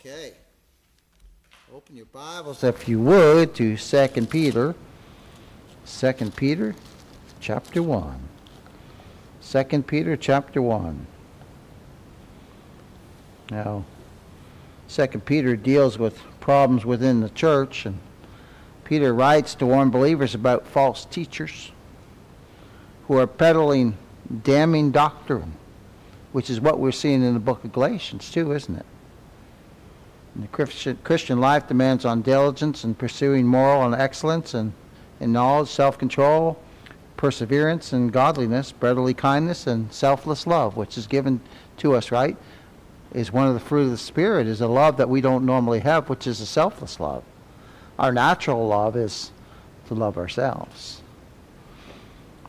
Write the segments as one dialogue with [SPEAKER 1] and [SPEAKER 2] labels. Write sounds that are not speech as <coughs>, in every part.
[SPEAKER 1] Okay. Open your Bibles, if you would, to 2 Peter. 2 Peter, chapter 1. 2 Peter, chapter 1. Now, 2 Peter deals with problems within the church, and Peter writes to warn believers about false teachers who are peddling damning doctrine, which is what we're seeing in the book of Galatians, too, isn't it? And the Christian, Christian life demands on diligence in pursuing moral and excellence and in knowledge, self-control, perseverance, and godliness, brotherly kindness, and selfless love, which is given to us, right? Is one of the fruit of the Spirit, is a love that we don't normally have, which is a selfless love. Our natural love is to love ourselves.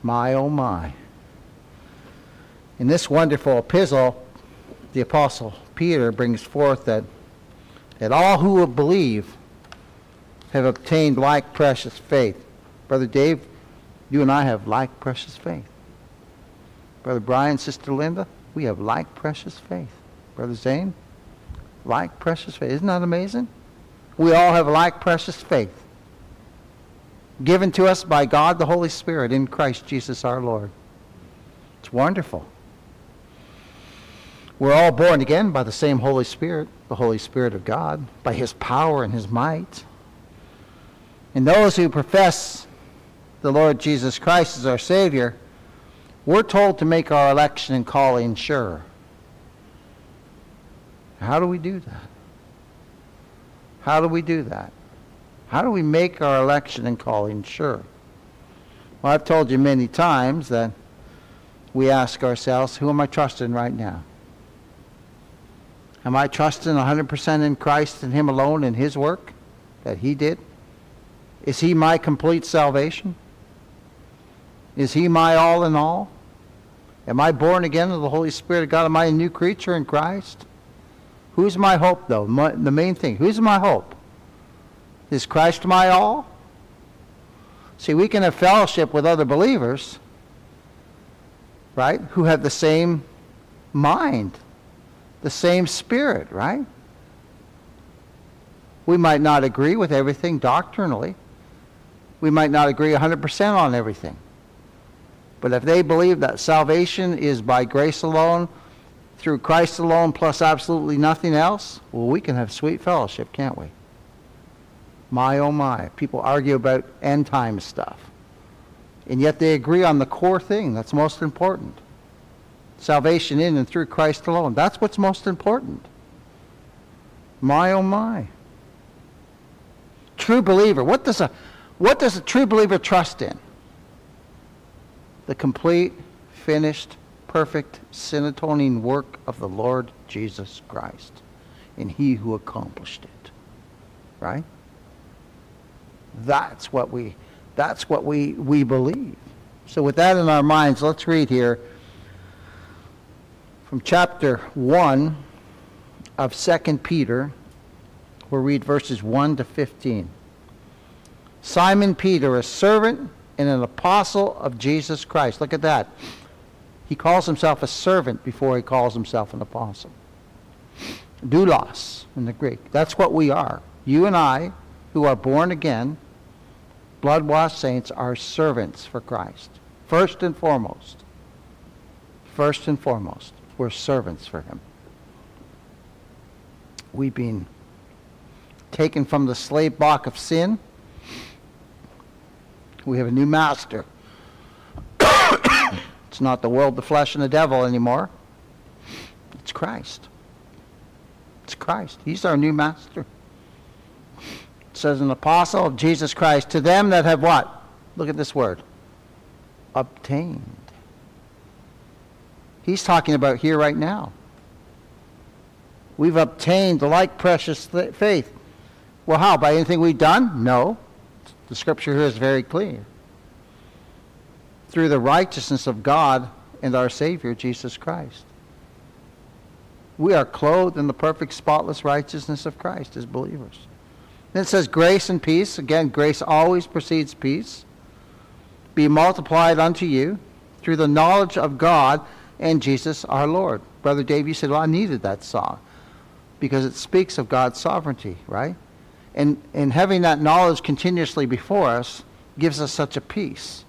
[SPEAKER 1] My, oh my. In this wonderful epistle, the Apostle Peter brings forth that that all who will believe have obtained like precious faith. Brother Dave, you and I have like precious faith. Brother Brian, Sister Linda, we have like precious faith. Brother Zane, like precious faith. Isn't that amazing? We all have like precious faith given to us by God the Holy Spirit in Christ Jesus our Lord. It's wonderful. We're all born again by the same Holy Spirit, the Holy Spirit of God, by his power and his might. And those who profess the Lord Jesus Christ as our Savior, we're told to make our election and calling sure. How do we do that? How do we do that? How do we make our election and calling sure? Well, I've told you many times that we ask ourselves, who am I trusting right now? Am I trusting 100% in Christ and Him alone and His work that He did? Is He my complete salvation? Is He my all in all? Am I born again of the Holy Spirit of God? Am I a new creature in Christ? Who's my hope, though? My, the main thing. Who's my hope? Is Christ my all? See, we can have fellowship with other believers, right, who have the same mind, the same spirit, right? We might not agree with everything doctrinally. We might not agree 100% on everything. But if they believe that salvation is by grace alone, through Christ alone, plus absolutely nothing else, well, we can have sweet fellowship, can't we? My oh my. People argue about end time stuff. And yet they agree on the core thing that's most important salvation in and through Christ alone. That's what's most important. My oh my. True believer. What does a what does a true believer trust in? The complete, finished, perfect, sin atoning work of the Lord Jesus Christ and he who accomplished it. Right? That's what we that's what we, we believe. So with that in our minds, let's read here from chapter 1 of 2 Peter. We'll read verses 1 to 15. Simon Peter, a servant and an apostle of Jesus Christ. Look at that. He calls himself a servant before he calls himself an apostle. Doulos in the Greek. That's what we are. You and I, who are born again, blood-washed saints, are servants for Christ. First and foremost. First and foremost. We're servants for him. We've been taken from the slave block of sin. We have a new master. <coughs> it's not the world, the flesh, and the devil anymore. It's Christ. It's Christ. He's our new master. It says an apostle of Jesus Christ to them that have what? Look at this word. Obtained. He's talking about here right now. We've obtained the like precious th- faith. Well, how? By anything we've done? No. The scripture here is very clear. Through the righteousness of God and our Savior, Jesus Christ. We are clothed in the perfect, spotless righteousness of Christ as believers. Then it says grace and peace. Again, grace always precedes peace. Be multiplied unto you through the knowledge of God and Jesus our Lord. Brother Dave, you said, well, I needed that song. because it speaks of God's sovereignty, right? And, and having that knowledge continuously before us gives us such a peace.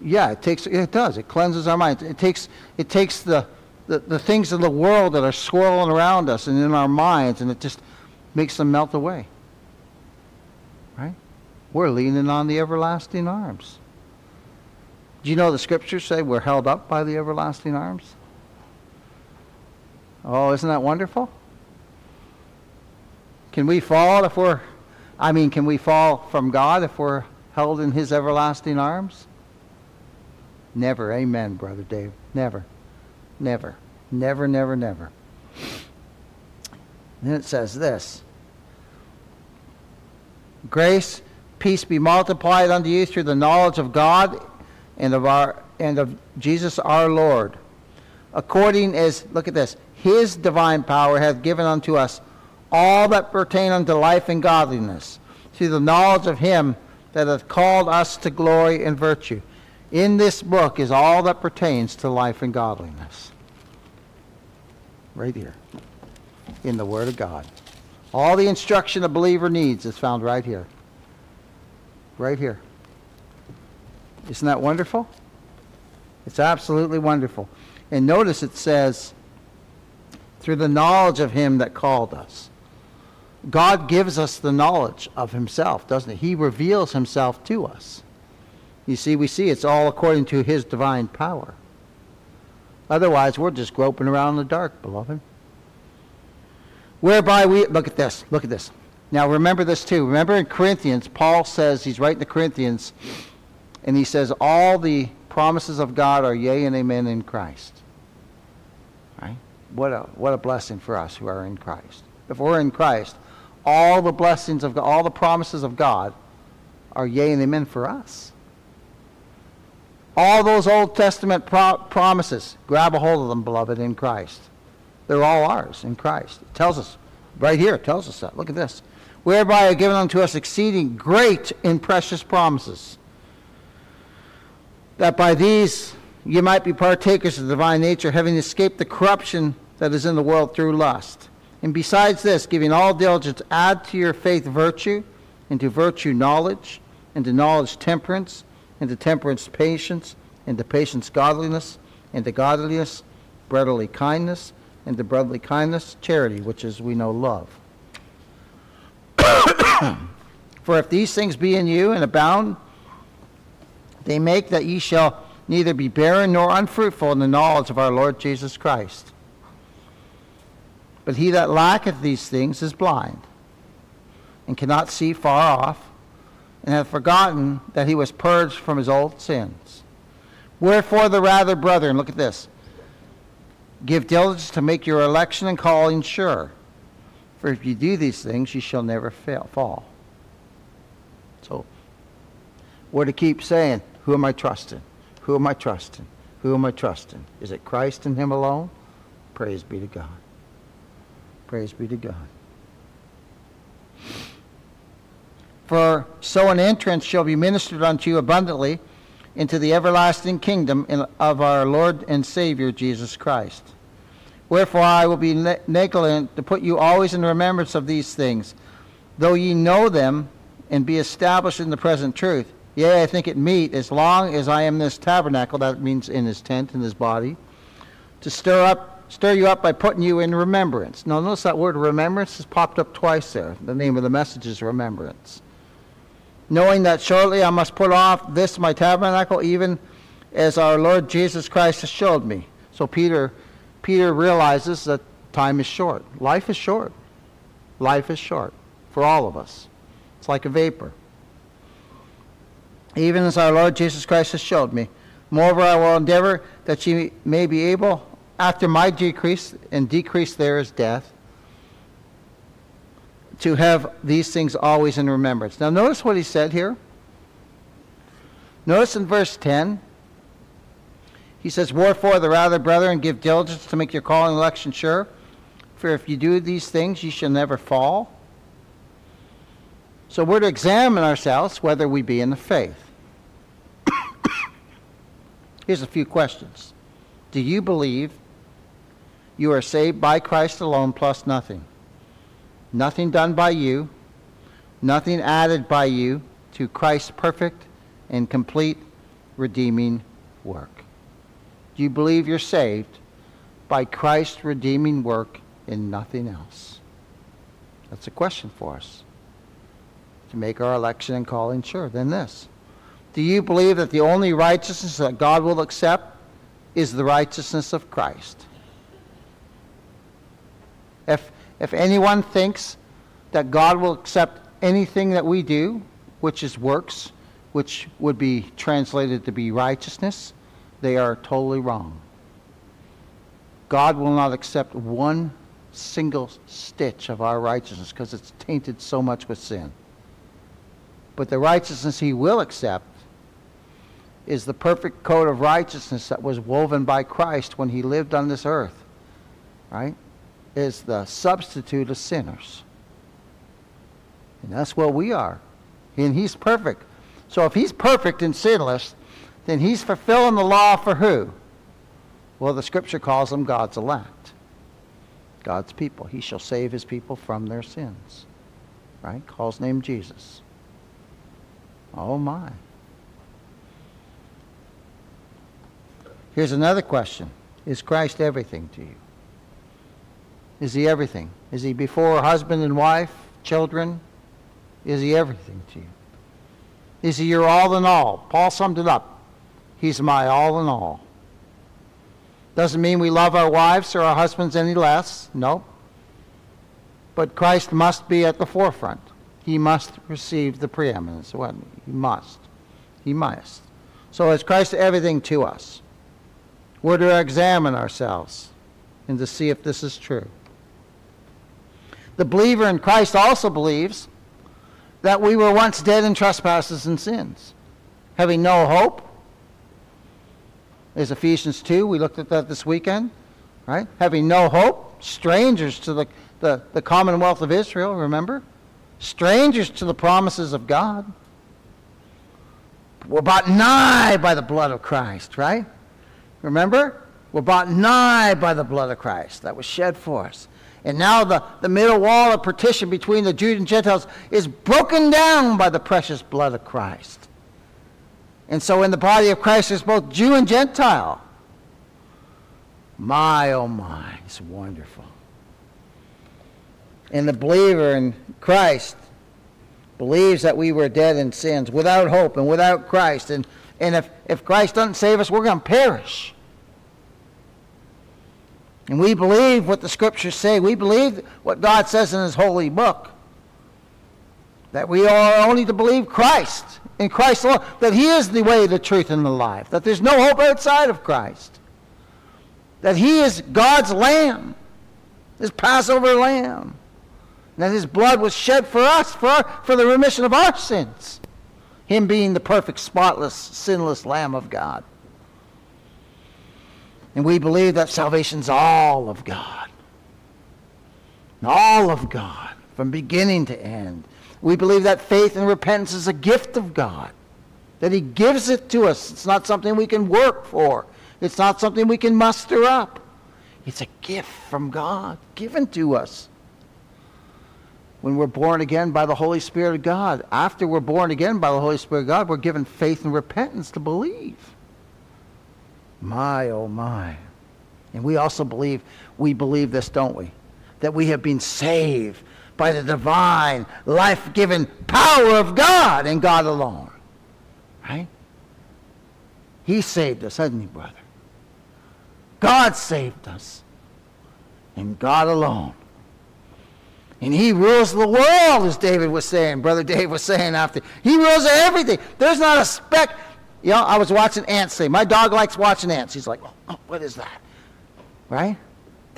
[SPEAKER 1] Yeah, it takes it does. It cleanses our minds. It takes it takes the, the, the things of the world that are swirling around us and in our minds and it just makes them melt away. Right? We're leaning on the everlasting arms. Do you know the scriptures say we're held up by the everlasting arms? Oh, isn't that wonderful? Can we fall if we're, I mean, can we fall from God if we're held in his everlasting arms? Never. Amen, Brother Dave. Never. Never. Never, never, never. then it says this Grace, peace be multiplied unto you through the knowledge of God and of our and of Jesus our Lord. According as look at this, his divine power hath given unto us all that pertain unto life and godliness, through the knowledge of him that hath called us to glory and virtue. In this book is all that pertains to life and godliness. Right here. In the Word of God. All the instruction a believer needs is found right here. Right here. Isn't that wonderful? It's absolutely wonderful. And notice it says, through the knowledge of him that called us. God gives us the knowledge of himself, doesn't he? He reveals himself to us. You see, we see it's all according to his divine power. Otherwise, we're just groping around in the dark, beloved. Whereby we, look at this, look at this. Now remember this too. Remember in Corinthians, Paul says, he's writing to Corinthians, and he says, all the promises of God are yea and amen in Christ. Right? What a, what a blessing for us who are in Christ. If we're in Christ, all the blessings of God, all the promises of God are yea and amen for us. All those Old Testament pro- promises, grab a hold of them, beloved, in Christ. They're all ours in Christ. It tells us, right here, it tells us that. Look at this. Whereby are given unto us exceeding great and precious promises, that by these you might be partakers of the divine nature, having escaped the corruption that is in the world through lust. And besides this, giving all diligence, add to your faith virtue, and to virtue knowledge, and to knowledge temperance, and to temperance patience, and to patience godliness, and to godliness brotherly kindness, and to brotherly kindness charity, which is, we know, love. <coughs> For if these things be in you and abound, they make that ye shall neither be barren nor unfruitful in the knowledge of our Lord Jesus Christ. But he that lacketh these things is blind, and cannot see far off, and hath forgotten that he was purged from his old sins. Wherefore the rather, brethren, look at this, give diligence to make your election and calling sure. For if you do these things, you shall never fail, fall. So, we're to keep saying, who am I trusting? Who am I trusting? Who am I trusting? Is it Christ and him alone? Praise be to God. Praise be to God. For so an entrance shall be ministered unto you abundantly into the everlasting kingdom of our Lord and Savior Jesus Christ. Wherefore I will be negligent to put you always in remembrance of these things, though ye know them and be established in the present truth. Yea, I think it meet, as long as I am in this tabernacle, that means in his tent, in his body, to stir up stir you up by putting you in remembrance. Now notice that word remembrance has popped up twice there. The name of the message is remembrance knowing that shortly I must put off this my tabernacle, even as our Lord Jesus Christ has showed me. So Peter, Peter realizes that time is short. Life is short. Life is short for all of us. It's like a vapor. Even as our Lord Jesus Christ has showed me. Moreover, I will endeavor that ye may be able, after my decrease, and decrease there is death, to have these things always in remembrance. Now, notice what he said here. Notice in verse 10, he says, Wherefore, the rather, brethren, give diligence to make your calling and election sure. For if you do these things, ye shall never fall. So we're to examine ourselves whether we be in the faith. Here's a few questions. Do you believe You are saved by Christ alone, plus nothing. Nothing done by you, nothing added by you to Christ's perfect and complete redeeming work. Do you believe you're saved by Christ's redeeming work and nothing else? That's a question for us to make our election and calling sure. Then this. Do you believe that the only righteousness that God will accept is the righteousness of Christ? If, if anyone thinks that God will accept anything that we do, which is works, which would be translated to be righteousness, they are totally wrong. God will not accept one single stitch of our righteousness because it's tainted so much with sin. But the righteousness he will accept is the perfect code of righteousness that was woven by Christ when he lived on this earth, right? Is the substitute of sinners. And that's what we are. And he's perfect. So if he's perfect and sinless, then he's fulfilling the law for who? Well, the scripture calls them God's elect. God's people. He shall save his people from their sins. Right? Calls name Jesus. Oh my. Here's another question. Is Christ everything to you? Is he everything? Is he before husband and wife, children? Is he everything to you? Is he your all in all? Paul summed it up. He's my all in all. Doesn't mean we love our wives or our husbands any less. No. But Christ must be at the forefront. He must receive the preeminence. What? He must. He must. So is Christ everything to us? We're to examine ourselves and to see if this is true. The believer in Christ also believes that we were once dead in trespasses and sins, having no hope. Is Ephesians 2. We looked at that this weekend, right? Having no hope, strangers to the, the, the commonwealth of Israel, remember? Strangers to the promises of God. We're bought nigh by the blood of Christ, right? Remember? We're bought nigh by the blood of Christ that was shed for us. And now the, the middle wall of partition between the Jews and Gentiles is broken down by the precious blood of Christ. And so in the body of Christ, there's both Jew and Gentile. My, oh my, it's wonderful. And the believer in Christ believes that we were dead in sins, without hope and without Christ. And, and if, if Christ doesn't save us, we're going to perish. And we believe what the scriptures say. We believe what God says in his holy book. That we are only to believe Christ in Christ alone. That he is the way, the truth, and the life. That there's no hope outside of Christ. That he is God's lamb. His Passover lamb. That his blood was shed for us, for, our, for the remission of our sins. Him being the perfect, spotless, sinless Lamb of God. And we believe that salvation's all of God. All of God, from beginning to end. We believe that faith and repentance is a gift of God, that He gives it to us. It's not something we can work for, it's not something we can muster up. It's a gift from God, given to us. When we're born again by the Holy Spirit of God, after we're born again by the Holy Spirit of God, we're given faith and repentance to believe. My, oh my. And we also believe, we believe this, don't we? That we have been saved by the divine, life giving power of God and God alone. Right? He saved us, hasn't he, brother? God saved us. And God alone. And he rules the world, as David was saying, Brother Dave was saying after. He rules everything. There's not a speck you know, I was watching ants say, my dog likes watching ants. He's like, oh, what is that? Right?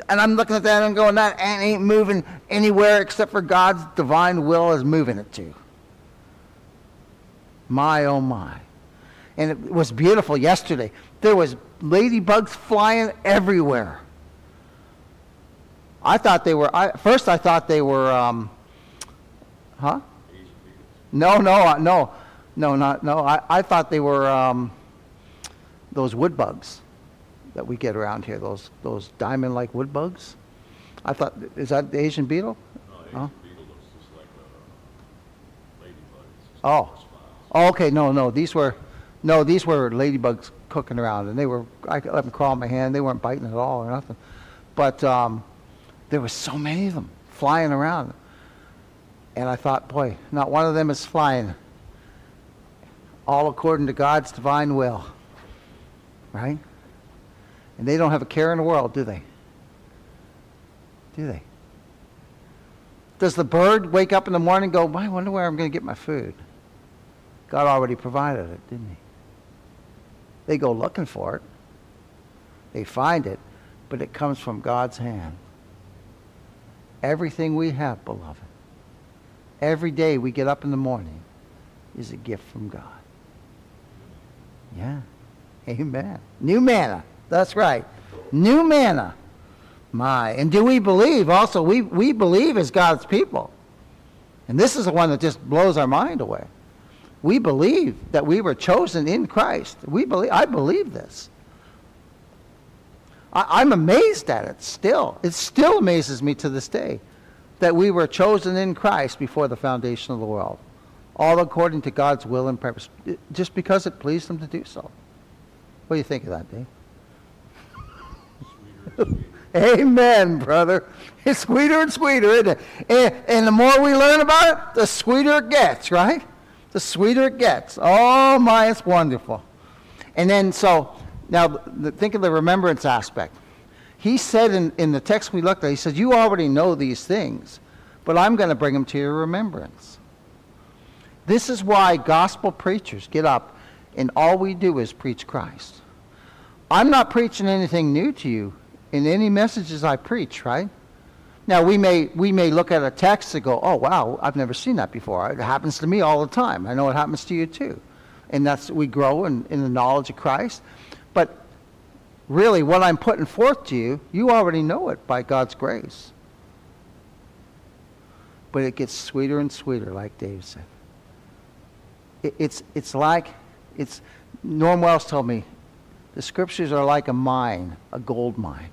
[SPEAKER 1] And I'm looking at that and going, that ant ain't moving anywhere except for God's divine will is moving it to. My, oh my. And it was beautiful yesterday. There was ladybugs flying everywhere. I thought they were, I, first I thought they were, um, huh? No, no, no. No, not no. I, I thought they were um, those wood bugs, that we get around here, those, those diamond-like wood bugs. I thought, is that the Asian beetle?
[SPEAKER 2] No,
[SPEAKER 1] Huh?
[SPEAKER 2] Asian beetle looks just like a ladybug. It's just
[SPEAKER 1] Oh. Oh, okay, no, no, these were, no, these were ladybugs cooking around, and they were, I could let them crawl in my hand, they weren't biting at all or nothing. But um, there were so many of them flying around. And I thought, boy, not one of them is flying all according to God's divine will. Right? And they don't have a care in the world, do they? Do they? Does the bird wake up in the morning and go, I wonder where I'm going to get my food? God already provided it, didn't he? They go looking for it. They find it, but it comes from God's hand. Everything we have, beloved, every day we get up in the morning is a gift from God. Yeah. Amen. New manna. That's right. New manna. My. And do we believe also? We, we believe as God's people. And this is the one that just blows our mind away. We believe that we were chosen in Christ. We believe, I believe this. I, I'm amazed at it still. It still amazes me to this day that we were chosen in Christ before the foundation of the world, all according to God's will and purpose, uh, just because it pleased Him to do so. What do you think of that, Dave?
[SPEAKER 2] Sweeter sweeter.
[SPEAKER 1] Amen, brother. It's sweeter and sweeter, isn't it? And, and the more we learn about it, the sweeter it gets, right? The sweeter it gets. Oh, my, it's wonderful. And then, so, now, the, think of the remembrance aspect. He said in, in the text we looked at, he said, You already know these things, but I'm going to bring them to your remembrance. This is why gospel preachers get up and all we do is preach Christ. I'm not preaching anything new to you in any messages I preach, right? Now we may we may look at a text and go, "Oh wow, I've never seen that before." It happens to me all the time. I know it happens to you too, and that's we grow in, in the knowledge of Christ. But really, what I'm putting forth to you, you already know it by God's grace. But it gets sweeter and sweeter, like Dave said. It, it's it's like it's. Norm Wells told me, the scriptures are like a mine, a gold mine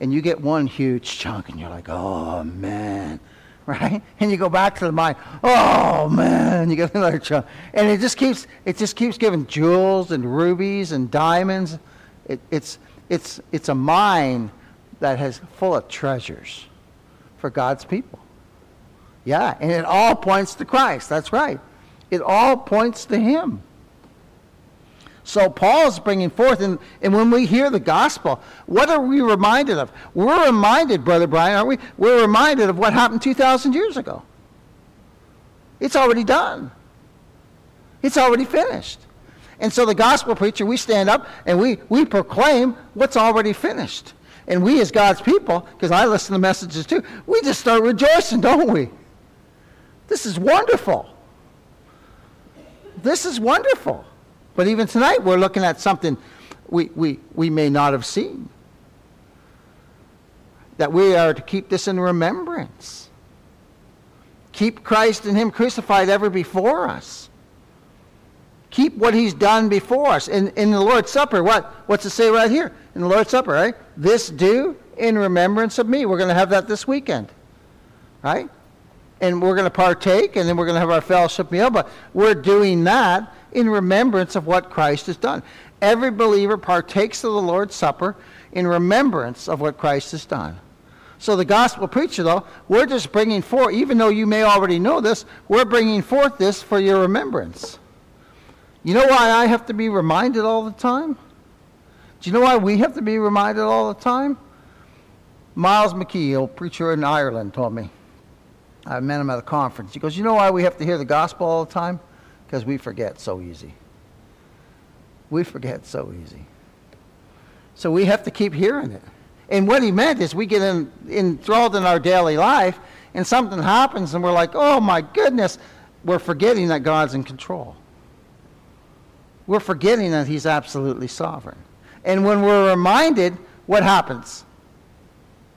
[SPEAKER 1] and you get one huge chunk and you're like, oh man, <laughs> right? And you go back to the mine, oh man, <laughs> you get another chunk. And it just keeps it just keeps giving jewels and rubies and diamonds. It, it's it's it's a mine that has full of treasures for God's people. Yeah, and it all points to Christ. That's right. It all points to him. So Paul's bringing forth, and, and when we hear the gospel, what are we reminded of? We're reminded, Brother Brian, aren't we? We're reminded of what happened 2,000 years ago. It's already done. It's already finished. And so the gospel preacher, we stand up and we, we proclaim what's already finished. And we as God's people, because I listen to messages too, we just start rejoicing, don't we? This is wonderful. This is wonderful. But even tonight, we're looking at something we, we, we may not have seen. That we are to keep this in remembrance. Keep Christ and Him crucified ever before us. Keep what He's done before us. In, in the Lord's Supper, what, what's it say right here? In the Lord's Supper, right? This do in remembrance of me. We're going to have that this weekend. Right? And we're going to partake, and then we're going to have our fellowship meal, but we're doing that in remembrance of what Christ has done. Every believer partakes of the Lord's Supper in remembrance of what Christ has done. So the gospel preacher, though, we're just bringing forth, even though you may already know this, we're bringing forth this for your remembrance. You know why I have to be reminded all the time? Do you know why we have to be reminded all the time? Miles McKee, a preacher in Ireland, told me. I met him at a conference. He goes, You know why we have to hear the gospel all the time? Because we forget so easy. We forget so easy. So we have to keep hearing it. And what he meant is we get in, enthralled in our daily life, and something happens, and we're like, oh my goodness, we're forgetting that God's in control. We're forgetting that he's absolutely sovereign. And when we're reminded, what happens?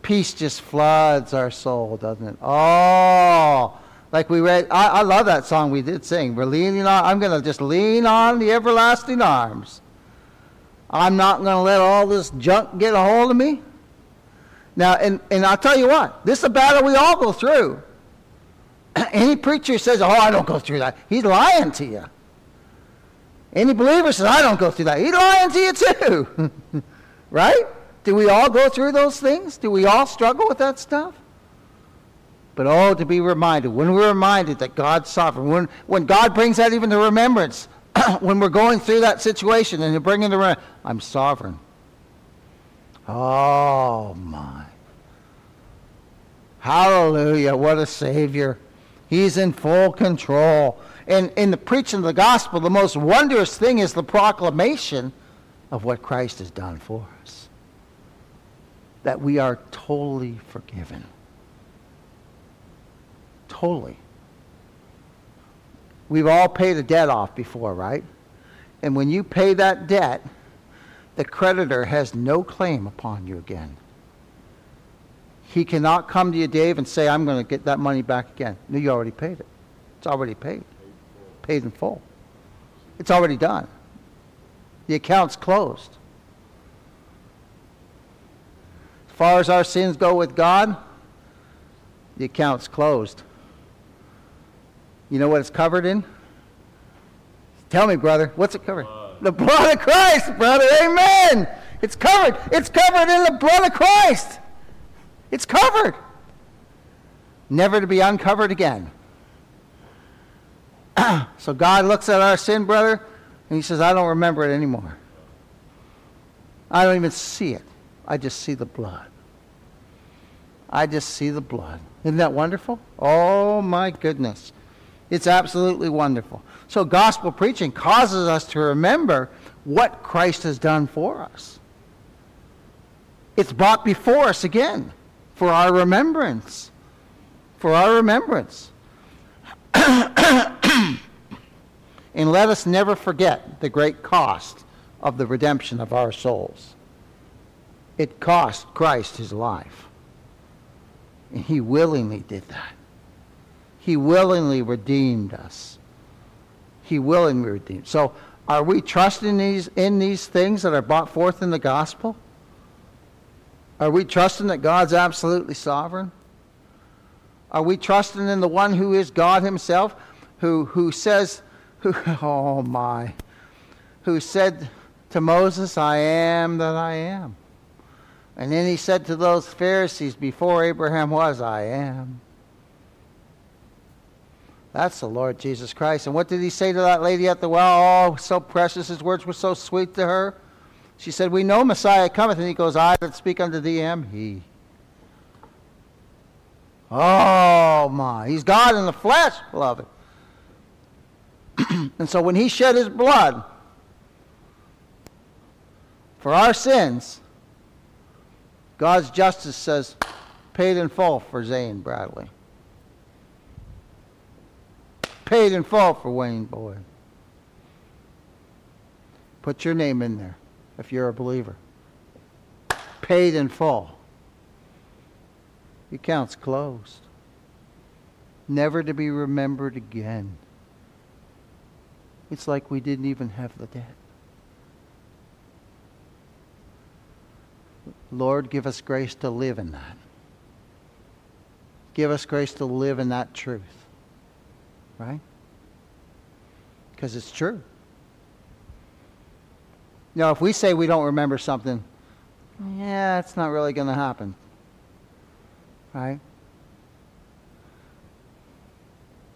[SPEAKER 1] Peace just floods our soul, doesn't it? Oh, like we read, I, I love that song we did sing. We're leaning on, I'm going to just lean on the everlasting arms. I'm not going to let all this junk get a hold of me. Now, and, and I'll tell you what, this is a battle we all go through. <clears throat> Any preacher says, oh, I don't go through that, he's lying to you. Any believer says, I don't go through that, he's lying to you too. <laughs> right? Do we all go through those things? Do we all struggle with that stuff? But oh, to be reminded, when we're reminded that God's sovereign, when, when God brings that even to remembrance, <clears throat> when we're going through that situation and you bring in the I'm sovereign. Oh my. Hallelujah. What a Savior. He's in full control. And in the preaching of the gospel, the most wondrous thing is the proclamation of what Christ has done for us. That we are totally forgiven. Totally. We've all paid a debt off before, right? And when you pay that debt, the creditor has no claim upon you again. He cannot come to you, Dave, and say, I'm going to get that money back again. No, you already paid it. It's already paid. Paid in full. It's already done. The account's closed. As far as our sins go with God, the account's closed. You know what it's covered in? Tell me, brother. What's it covered? Blood. The blood of Christ, brother. Amen. It's covered. It's covered in the blood of Christ. It's covered. Never to be uncovered again. <clears throat> so God looks at our sin, brother, and he says, I don't remember it anymore. I don't even see it. I just see the blood. I just see the blood. Isn't that wonderful? Oh, my goodness. It's absolutely wonderful. So, gospel preaching causes us to remember what Christ has done for us. It's brought before us again for our remembrance. For our remembrance. <coughs> and let us never forget the great cost of the redemption of our souls. It cost Christ his life. And he willingly did that. He willingly redeemed us. He willingly redeemed. So are we trusting these, in these things that are brought forth in the gospel? Are we trusting that God's absolutely sovereign? Are we trusting in the one who is God himself, who, who says, who, <laughs> oh my, who said to Moses, I am that I am. And then he said to those Pharisees, before Abraham was, I am. That's the Lord Jesus Christ. And what did he say to that lady at the well? Oh, so precious. His words were so sweet to her. She said, We know Messiah cometh. And he goes, I that speak unto thee am he. Oh, my. He's God in the flesh, beloved. <clears throat> and so when he shed his blood for our sins, God's justice says, paid in full for Zane Bradley paid in full for Wayne Boyd. Put your name in there if you're a believer. Paid in full. The account's closed. Never to be remembered again. It's like we didn't even have the debt. Lord, give us grace to live in that. Give us grace to live in that truth right? Because it's true. Now, if we say we don't remember something, yeah, it's not really going to happen. Right?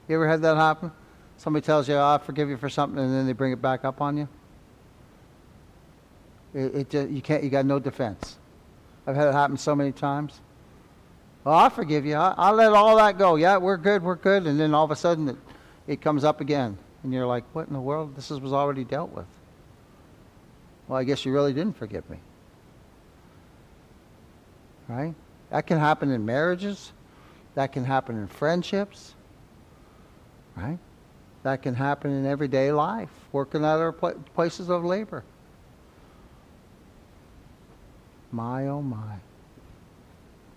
[SPEAKER 1] You ever had that happen? Somebody tells you, oh, I forgive you for something, and then they bring it back up on you? It, it you can't, you got no defense. I've had it happen so many times. Well, I forgive you. I, I'll let all that go. Yeah, we're good, we're good. And then all of a sudden, it, it comes up again. And you're like, what in the world? This was already dealt with. Well, I guess you really didn't forgive me. Right? That can happen in marriages. That can happen in friendships. Right? That can happen in everyday life, working at our places of labor. My, oh my.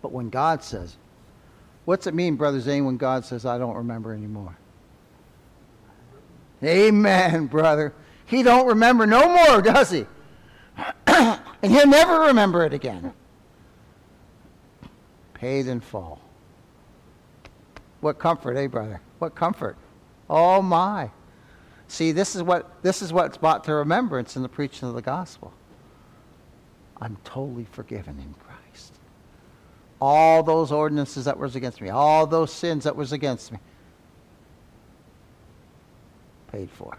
[SPEAKER 1] But when God says, what's it mean, Brother Zane, when God says, I don't remember anymore? Amen, brother. He don't remember no more, does he? <clears throat> and he'll never remember it again. Paid in full. What comfort, eh, brother? What comfort. Oh my. See, this is what this is what's brought to remembrance in the preaching of the gospel. I'm totally forgiven in Christ. All those ordinances that was against me, all those sins that was against me, paid for.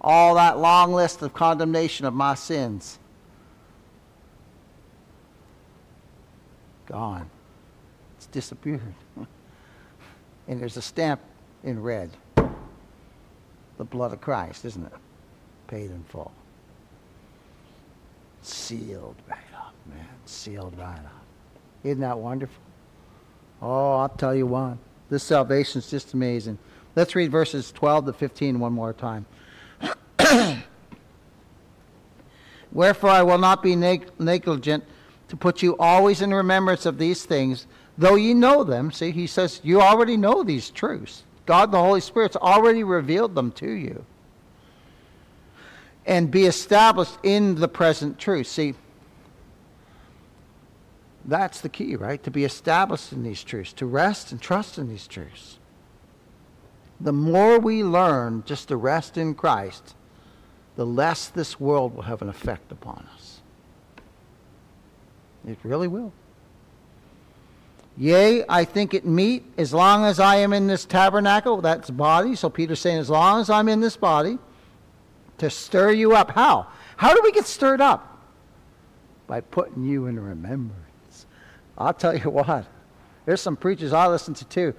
[SPEAKER 1] All that long list of condemnation of my sins, gone. It's disappeared. <laughs> and there's a stamp in red. The blood of Christ, isn't it? Paid in full. Sealed right up, man. Sealed right up. Isn't that wonderful? Oh, I'll tell you what. This salvation is just amazing. Let's read verses 12 to 15 one more time. <coughs> Wherefore I will not be negligent to put you always in remembrance of these things, though ye know them. See, he says, you already know these truths. God the Holy Spirit's already revealed them to you. And be established in the present truth. See, that's the key, right? To be established in these truths, to rest and trust in these truths. The more we learn just to rest in Christ, the less this world will have an effect upon us. It really will. Yea, I think it meet as long as I am in this tabernacle, that's body. So Peter's saying, as long as I'm in this body, to stir you up. How? How do we get stirred up? By putting you in remembrance. I'll tell you <laughs> what, there's some preachers I listen to too,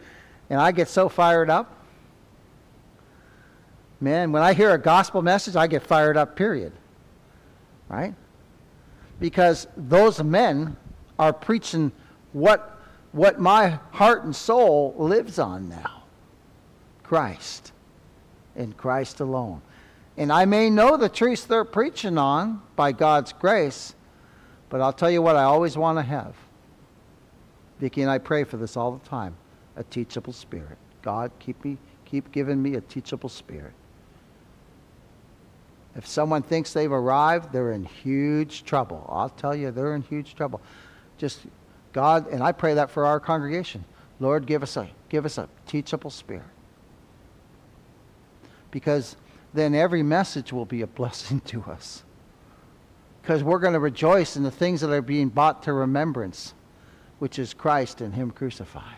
[SPEAKER 1] and I get so fired up. Man, when I hear a gospel message, I get fired up, period. Right? Because those men are preaching what, what my heart and soul lives on now Christ, and Christ alone. And I may know the truths they're preaching on by God's grace, but I'll tell you what I always want to have. Vicki and I pray for this all the time a teachable spirit. God, keep, me, keep giving me a teachable spirit. If someone thinks they've arrived, they're in huge trouble. I'll tell you, they're in huge trouble. Just God, and I pray that for our congregation. Lord, give us a give us a teachable spirit. Because then every message will be a blessing to us. Because we're going to rejoice in the things that are being brought to remembrance, which is Christ and Him crucified.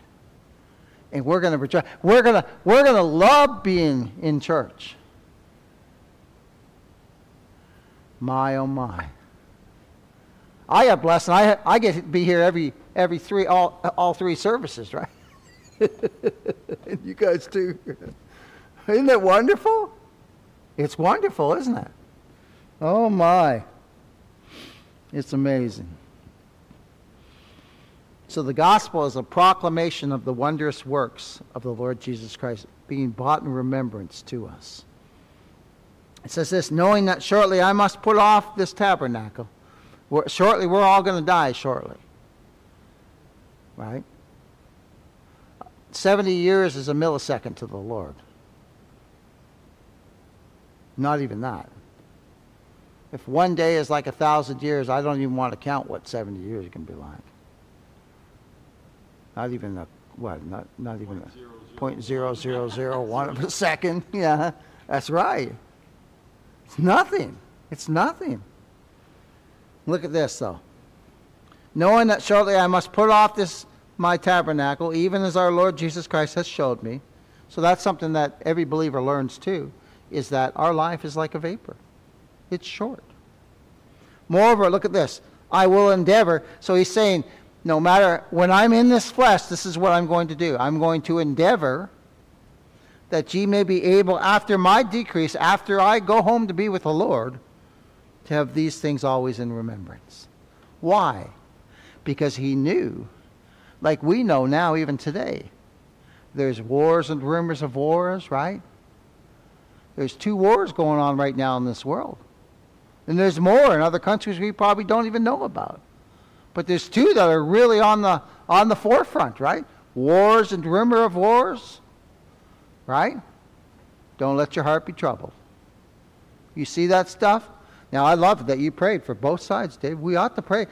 [SPEAKER 1] And we're going to rejoice. We're going to, we're going to love being in church. My, oh my. I got blessed, and I, I get to be here every, every three, all, all three services, right? and <laughs> you guys too. Isn't that wonderful? It's wonderful, isn't it? Oh my. It's amazing. So the gospel is a proclamation of the wondrous works of the Lord Jesus Christ being brought in remembrance to us. It says this knowing that shortly I must put off this tabernacle. We're, shortly, we're all going to die shortly. Right? 70 years is a millisecond to the Lord. Not even that. If one day is like a thousand years, I don't even want to count what 70 years can be like. Not even a, what, not, not even a point zero zero zero one of a second. <laughs> Yeah, that's right. It's nothing. It's nothing. Look at this, though. Knowing that shortly I must put off this my tabernacle, even as our Lord Jesus Christ has showed me. So that's something that every believer learns too, is that our life is like a vapor. It's short. Moreover, look at this. I will endeavor. So he's saying, no matter when I'm in this flesh, this is what I'm going to do. I'm going to endeavor that ye may be able, after my decrease, after I go home to be with the Lord, to have these things always in remembrance. Why? Because he knew, like we know now, even today, there's wars and rumors of wars, right? There's two wars going on right now in this world. And there's more in other countries we probably don't even know about. But there's two that are really on the, on the forefront, right? Wars and rumor of wars Right? Don't let your heart be troubled. You see that stuff? Now, I love that you prayed for both sides, Dave. We ought to pray.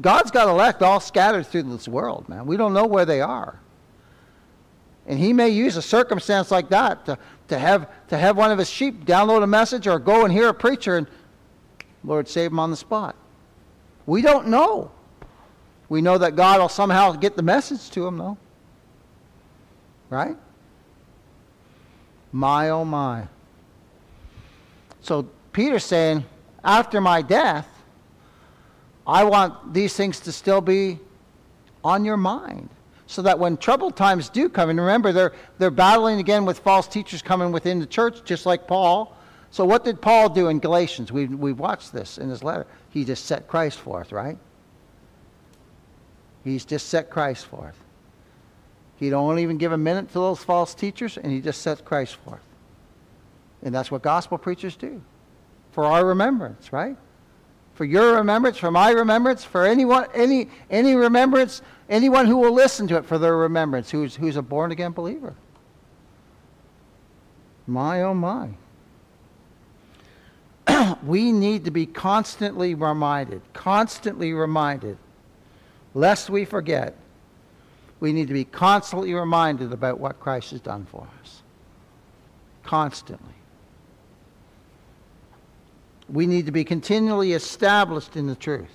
[SPEAKER 1] God's got elect all scattered through this world, man. We don't know where they are. And he may use a circumstance like that to, to, have, to have one of his sheep download a message or go and hear a preacher and, Lord, save him on the spot. We don't know. We know that God will somehow get the message to him, though. Right? My, oh, my. So Peter's saying, after my death, I want these things to still be on your mind so that when troubled times do come, and remember, they're, they're battling again with false teachers coming within the church, just like Paul. So, what did Paul do in Galatians? We've, we've watched this in his letter. He just set Christ forth, right? He's just set Christ forth. He don't even give a minute to those false teachers, and he just sets Christ forth. And that's what gospel preachers do for our remembrance, right? For your remembrance, for my remembrance, for anyone, any, any remembrance, anyone who will listen to it for their remembrance, who's, who's a born again believer. My, oh my. <clears throat> we need to be constantly reminded, constantly reminded, lest we forget. We need to be constantly reminded about what Christ has done for us. Constantly. We need to be continually established in the truth.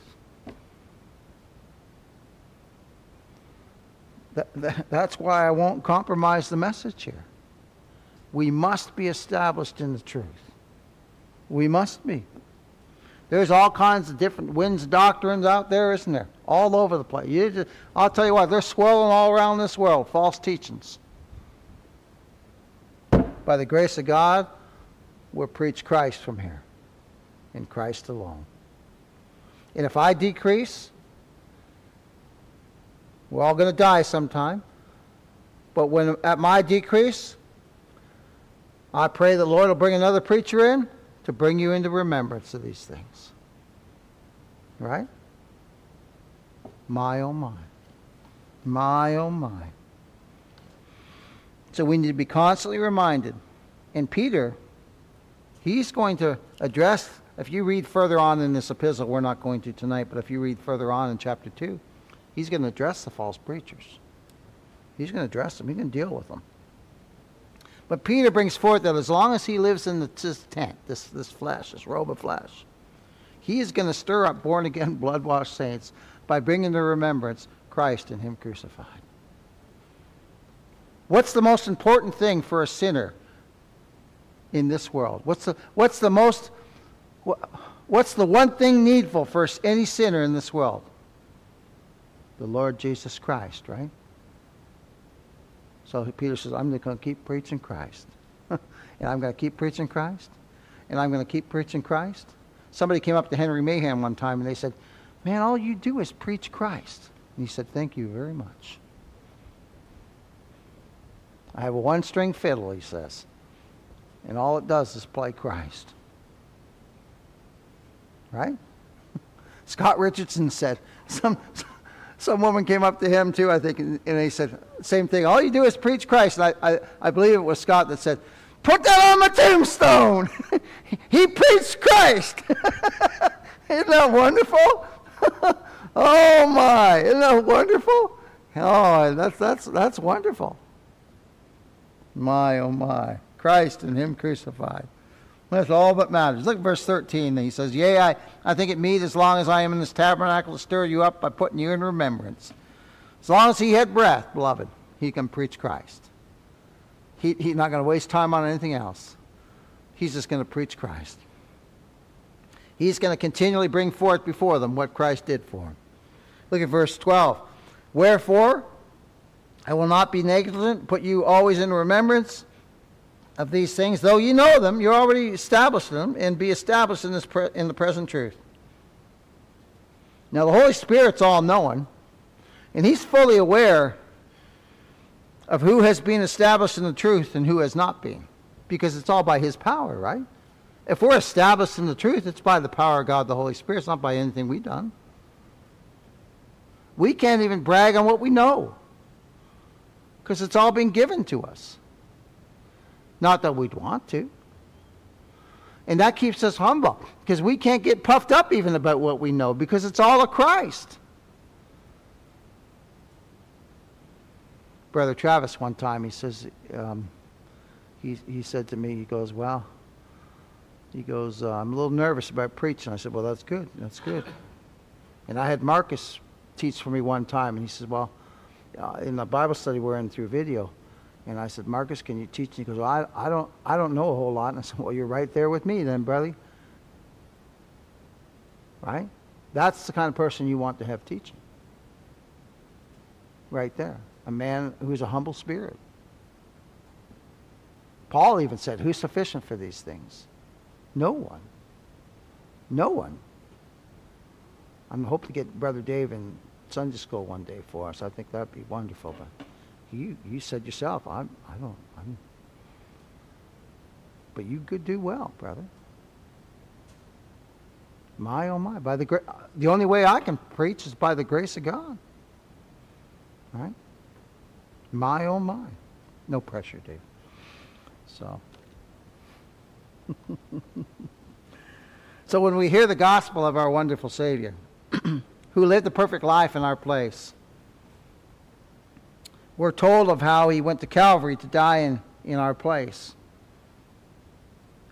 [SPEAKER 1] That, that, that's why I won't compromise the message here. We must be established in the truth. We must be. There's all kinds of different winds doctrines out there, isn't there? All over the place. Just, I'll tell you what, they're swirling all around this world, false teachings. By the grace of God, we'll preach Christ from here in Christ alone. And if I decrease, we're all going to die sometime. But when at my decrease, I pray the Lord will bring another preacher in to bring you into remembrance of these things. Right? My oh my. My oh my. So we need to be constantly reminded. And Peter, he's going to address if you read further on in this epistle, we're not going to tonight, but if you read further on in chapter 2, he's going to address the false preachers. He's going to address them, he's going to deal with them. But Peter brings forth that as long as he lives in this tent, this, this flesh, this robe of flesh, he is going to stir up born again, <laughs> blood washed saints by bringing to remembrance Christ and Him crucified. What's the most important thing for a sinner in this world? What's the, what's the most What's the one thing needful for any sinner in this world? The Lord Jesus Christ, right? So Peter says, I'm going to <laughs> keep preaching Christ. and I'm going to keep preaching Christ. And I'm going to keep preaching Christ. Somebody came up to Henry Mahan one time and they said, Man, all you do is preach Christ. And he said, Thank you very much. I have a one string fiddle, he says. And all it does is play Christ right? <laughs> Scott Richardson said, some, some woman came up to him too, I think, and, and he said, same thing. All you do is preach Christ. And I, I, I believe it was Scott that said, put that on my tombstone. <laughs> he preached Christ. <laughs> Isn't that wonderful? oh my, isn't that wonderful? Oh, that's, that's, that's wonderful. My, oh my. Christ and Him crucified. That's all that matters. Look at verse 13. He says, Yea, I, I think it meet as long as I am in this tabernacle to stir you up by putting you in remembrance. As long as he had breath, beloved, he can preach Christ. He, he's not going to waste time on anything else. He's just going to preach Christ. He's going to continually bring forth before them what Christ did for him. Look at verse 12. Wherefore, I will not be negligent, put you always in remembrance of these things, though you know them, you're already established in them, and be established in, this pre- in the present truth. Now, the Holy Spirit's all knowing, and He's fully aware of who has been established in the truth and who has not been, because it's all by His power, right? If we're established in the truth, it's by the power of God, the Holy Spirit. It's not by anything we've done. We can't even brag on what we know, because it's all been given to us. Not that we'd want to. And that keeps us humble because we can't get puffed up even about what we know because it's all of Christ. Brother Travis, one time, he says, um, he, he said to me, he goes, Well, he goes, uh, I'm a little nervous about preaching. I said, Well, that's good. That's good. And I had Marcus teach for me one time, and he says, Well, uh, in the Bible study we're in through video. And I said, Marcus, can you teach? And he goes, well, I, I, don't, I don't know a whole lot. And I said, Well, you're right there with me then, brother. Right? That's the kind of person you want to have teaching. Right there. A man who's a humble spirit. Paul even said, Who's sufficient for these things? No one. No one. I'm hoping to get Brother Dave in Sunday school one day for us. I think that'd be wonderful. But you, you said yourself, I'm, I don't, I'm. But you could do well, brother. My oh my! By the gra- the only way I can preach is by the grace of God. Right? My oh my! No pressure, Dave. So. <laughs> so when we hear the gospel of our wonderful Savior, <clears throat> who lived the perfect life in our place. We're told of how he went to Calvary to die in, in our place.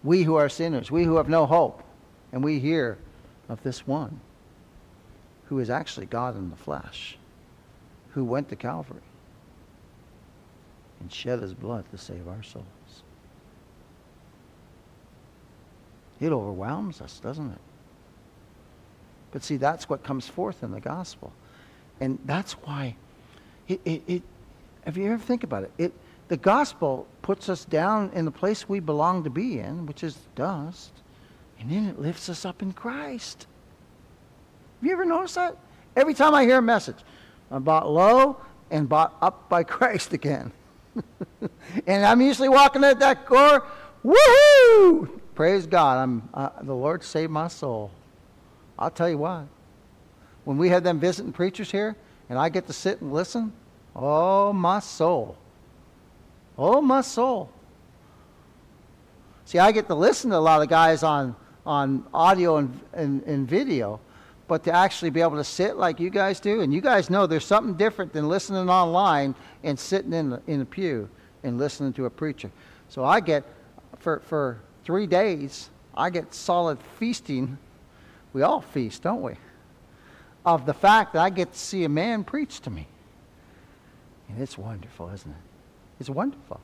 [SPEAKER 1] We who are sinners, we who have no hope, and we hear of this one who is actually God in the flesh, who went to Calvary and shed his blood to save our souls. It overwhelms us, doesn't it? But see, that's what comes forth in the gospel. And that's why it, it, it if you ever think about it, it, the gospel puts us down in the place we belong to be in, which is dust, and then it lifts us up in Christ. Have you ever noticed that? Every time I hear a message, I'm brought low and brought up by <laughs> Christ again. <laughs> and I'm usually walking at that door, woohoo! Praise God, I'm, uh, the Lord saved my soul. I'll tell you why. When we have them visiting preachers here, and I get to sit and listen, oh, my soul. Oh, my soul. See, I get to listen to a lot of guys on, on audio and, and, and video, but to actually be able to sit like you guys do, and you guys know there's something different than listening online and sitting in the, in the pew and listening to a preacher. So I get, for, for three days, I get solid feasting we all feast, don't we? Of the fact that I get to see a man preach to me. And it's wonderful, isn't it? It's wonderful.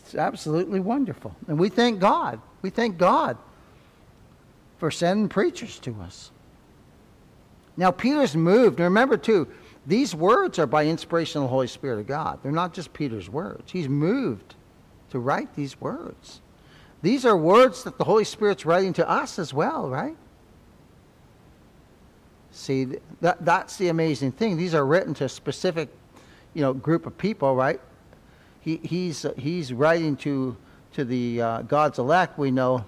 [SPEAKER 1] It's absolutely wonderful. And we thank God. We thank God for sending preachers to us. Now, Peter's moved. And remember, too, these words are by inspiration of the Holy Spirit of God. They're not just Peter's words. He's moved to write these words. These are words that the Holy Spirit's writing to us as well, right? See, that, that's the amazing thing. These are written to a specific, you know, group of people, right? He, he's, he's writing to, to the uh, God's elect, we know.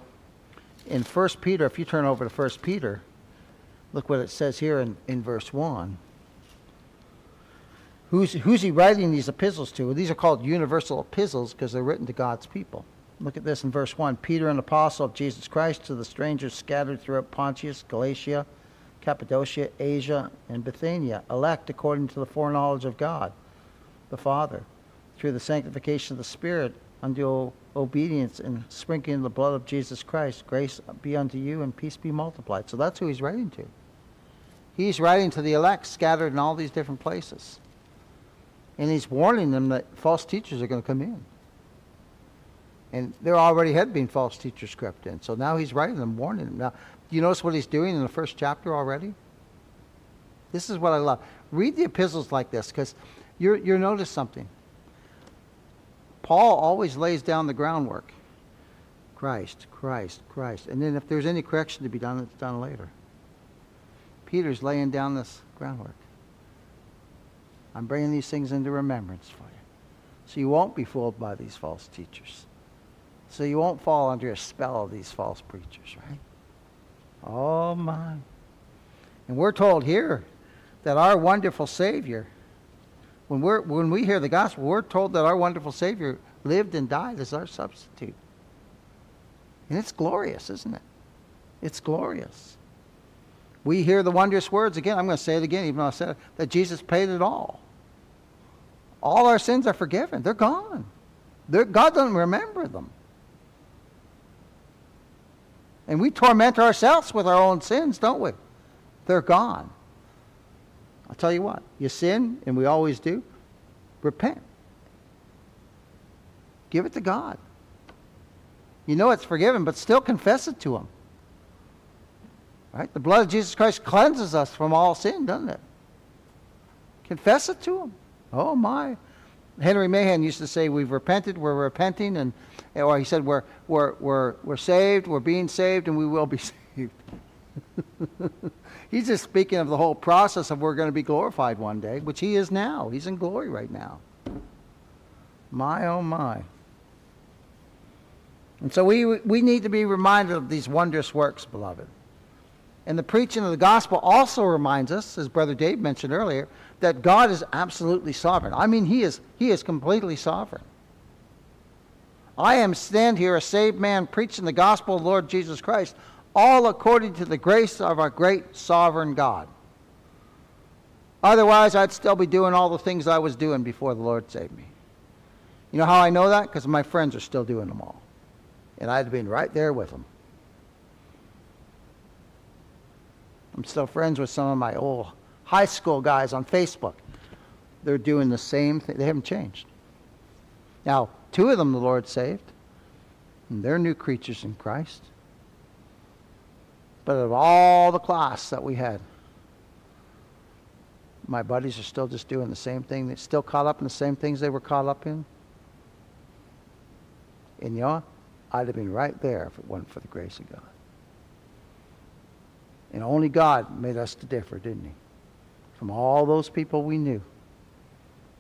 [SPEAKER 1] In 1 Peter, if you turn over to 1 Peter, look what it says here in, in verse 1. Who's, who's he writing these epistles to? These are called universal epistles because they're written to God's people. Look at this in verse 1. Peter, an apostle of Jesus Christ, to the strangers scattered throughout Pontus, Galatia, Cappadocia, Asia, and Bithynia, elect according to the foreknowledge of God, the Father, through the sanctification of the Spirit, unto obedience and sprinkling the blood of Jesus Christ. Grace be unto you and peace be multiplied. So that's who he's writing to. He's writing to the elect scattered in all these different places. And he's warning them that false teachers are going to come in. And there already had been false teachers crept in. So now he's writing them, warning them. Now, do you notice what he's doing in the first chapter already? This is what I love. Read the epistles like this because you'll notice something. Paul always lays down the groundwork. Christ, Christ, Christ. And then if there's any correction to be done, it's done later. Peter's laying down this groundwork. I'm bringing these things into remembrance for you. So you won't be fooled by these false teachers. So you won't fall under a spell of these false preachers, right? Oh, my. And we're told here that our wonderful Savior, when, we're, when we hear the gospel, we're told that our wonderful Savior lived and died as our substitute. And it's glorious, isn't it? It's glorious. We hear the wondrous words again. I'm going to say it again, even though I said it, that Jesus paid it all. All our sins are forgiven. They're gone. They're, God doesn't remember them. And we torment ourselves with our own sins, don't we? They're gone. I'll tell you what, you sin, and we always do, repent. Give it to God. You know it's forgiven, but still confess it to Him. Right? The blood of Jesus Christ cleanses us from all sin, doesn't it? Confess it to Him. Oh, my. Henry Mahan used to say, We've repented, we're repenting, and, Eh, or he said, We're, we're, we're, we're saved, we're being saved, and we will be <laughs> saved. He's just speaking of the whole process of we're going to be glorified one day, which he is now. He's in glory right now. My, oh, my. And so we, we need to be reminded of these wondrous works, beloved. And the preaching of the gospel also reminds us, as Brother Dave mentioned earlier, that God is absolutely sovereign. I mean, he is, he is completely sovereign. I am stand here, a saved man, preaching the gospel of the Lord Jesus Christ, all according to the grace of our great sovereign God. Otherwise, I'd still be doing all the things I was doing before the Lord saved me. You know how I know that? Because my friends are still doing them all. And I'd have been right there with them. I'm still friends with some of my old high school guys on Facebook. They're doing the same thing. They haven't changed. Now, two of them the Lord saved. And they're new creatures in Christ. But of all the class that we had, my buddies are still just doing the same thing. They're still caught up in the same things they were caught up in. And you know, I'd have been right there if it wasn't for the grace of God. And only God made us to differ, didn't he? From all those people we knew,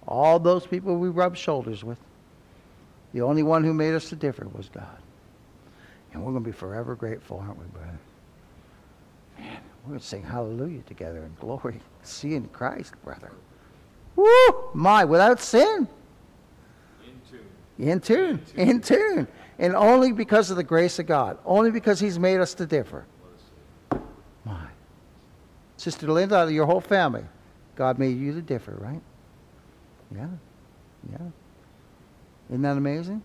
[SPEAKER 1] all those people we rubbed shoulders with, the only one who made us to differ was God. And we're going to be forever grateful, aren't we, brother? Man, we're going to sing hallelujah together in glory. Seeing Christ, brother. Woo! My, without sin. In tune. In tune. In tune. And only because of the grace of God. Only because He's made us to differ. My. Sister Linda, your whole family, God made you to differ, right? Yeah. Yeah. Isn't that amazing?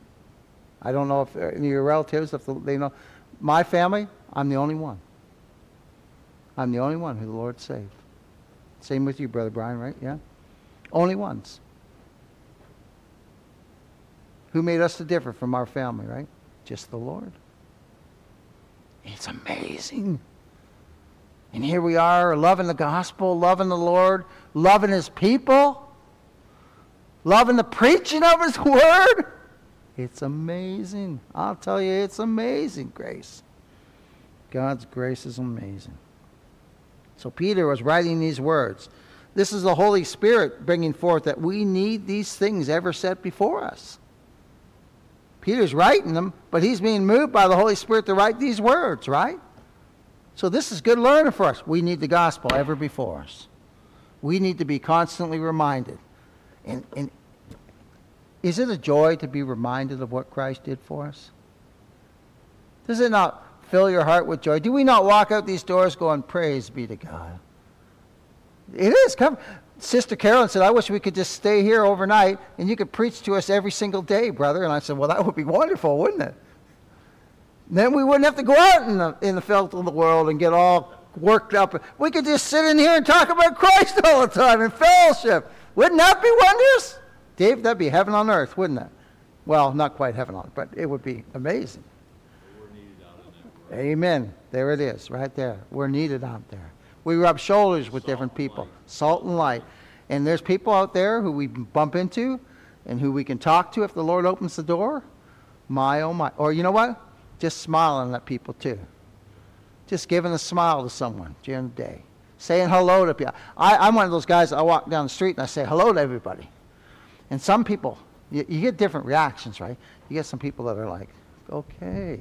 [SPEAKER 1] I don't know if any of your relatives, if they know. My family, I'm the only one. I'm the only one who the Lord saved. Same with you, Brother Brian, right? Yeah? Only ones. Who made us to differ from our family, right? Just the Lord. It's amazing. And here we are, loving the gospel, loving the Lord, loving his people, loving the preaching of his word. It's amazing. I'll tell you, it's amazing grace. God's grace is amazing. So Peter was writing these words. This is the Holy Spirit bringing forth that we need these things ever set before us. Peter's writing them, but he's being moved by the Holy Spirit to write these words, right? So this is good learning for us. We need the gospel ever before us. We need to be constantly reminded. And, and is it a joy to be reminded of what Christ did for us? Does it not fill your heart with joy? Do we not walk out these doors going, Praise be to God? It is. Come. Sister Carolyn said, I wish we could just stay here overnight and you could preach to us every single day, brother. And I said, Well, that would be wonderful, wouldn't it? Then we wouldn't have to go out in the, in the felt of the world and get all worked up. We could just sit in here and talk about Christ all the time in fellowship. Wouldn't that be wondrous? Dave, that'd be heaven on earth, wouldn't it? Well, not quite heaven on, earth, but it would be amazing. Amen. There it is, right there. We're needed out there. We rub shoulders with different people, salt and light. And there's people out there who we bump into and who we can talk to if the Lord opens the door. My, oh my. Or you know what? Just smiling at people too. Just giving a smile to someone during the day. Saying hello to people. I, am one of those guys, I walk down the street and I say hello to everybody. And some people, you, you get different reactions, right? You get some people that are like, okay,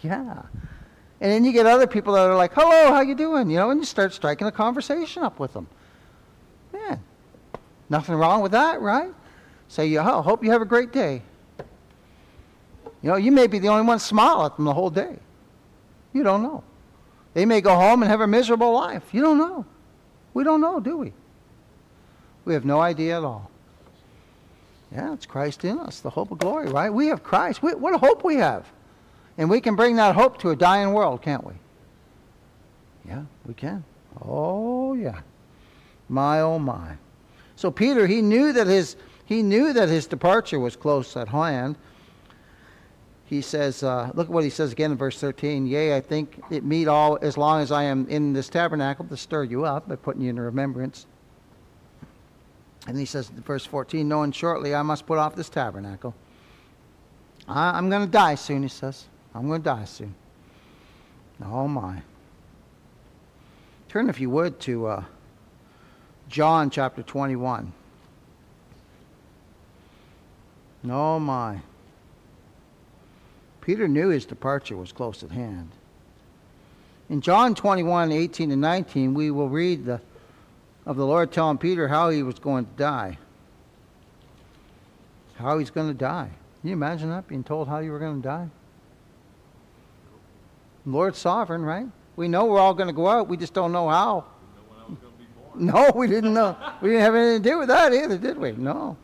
[SPEAKER 1] yeah. And then you get other people that are like, hello, how you doing? You know, and you start striking a conversation up with them. Man, nothing wrong with that, right? Say, oh, hope you have a great day. You know, you may be the only one smile at them the whole day. You don't know. They may go home and have a miserable life. You don't know. We don't know, do we? We have no idea at all. Yeah, it's Christ in us, the hope of glory, right? We have Christ. We, what a hope we have. And we can bring that hope to a dying world, can't we? Yeah, we can. Oh, yeah. My, oh, my. So Peter, he knew that his, he knew that his departure was close at hand. He says, uh, look at what he says again in verse 13. Yea, I think it meet all as long as I am in this tabernacle to stir you up by putting you in remembrance and he says in verse 14, knowing shortly I must put off this tabernacle. I, am going to die soon, he says. I'm going to die soon. Oh, my. Turn, if you would, to uh, John chapter 21. Oh, my. Peter knew his departure was close at hand. In John 21, 18 and 19, we will read the of the Lord telling Peter how he was going to die. How he's going to die. Can you imagine that, being told how you were going to die? Lord's sovereign, right? We know we're all going to go out. We just don't know how. <laughs> No, we didn't know. We didn't have anything to do with that either, did we? No.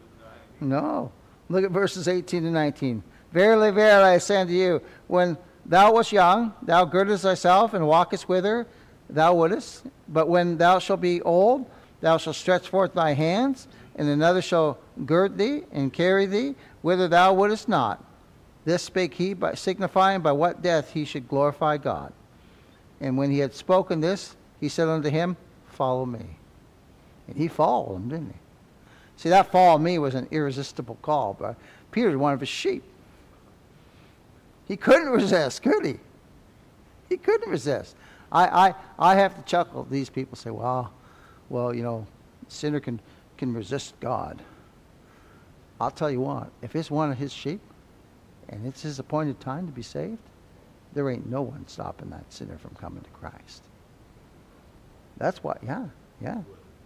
[SPEAKER 1] No. Look at verses 18 and 19. Verily, verily, I say unto you, when thou wast young, thou girdest thyself and walkest whither thou wouldest. But when thou shalt be old, thou shalt stretch forth thy hands, and another shall gird thee and carry thee whither thou wouldest not. This spake he, by signifying by what death he should glorify God. And when he had spoken this, he said unto him, Follow me. And he followed him, didn't he? See, that follow me was an irresistible call, but Peter was one of his sheep. He couldn't resist, could he? He couldn't resist. I, I, I have to chuckle. These people say, well, well, you know, sinner can, can resist God. I'll tell you what, if it's one of his sheep and it's his appointed time to be saved, there ain't no one stopping that sinner from coming to Christ. That's what, yeah, yeah.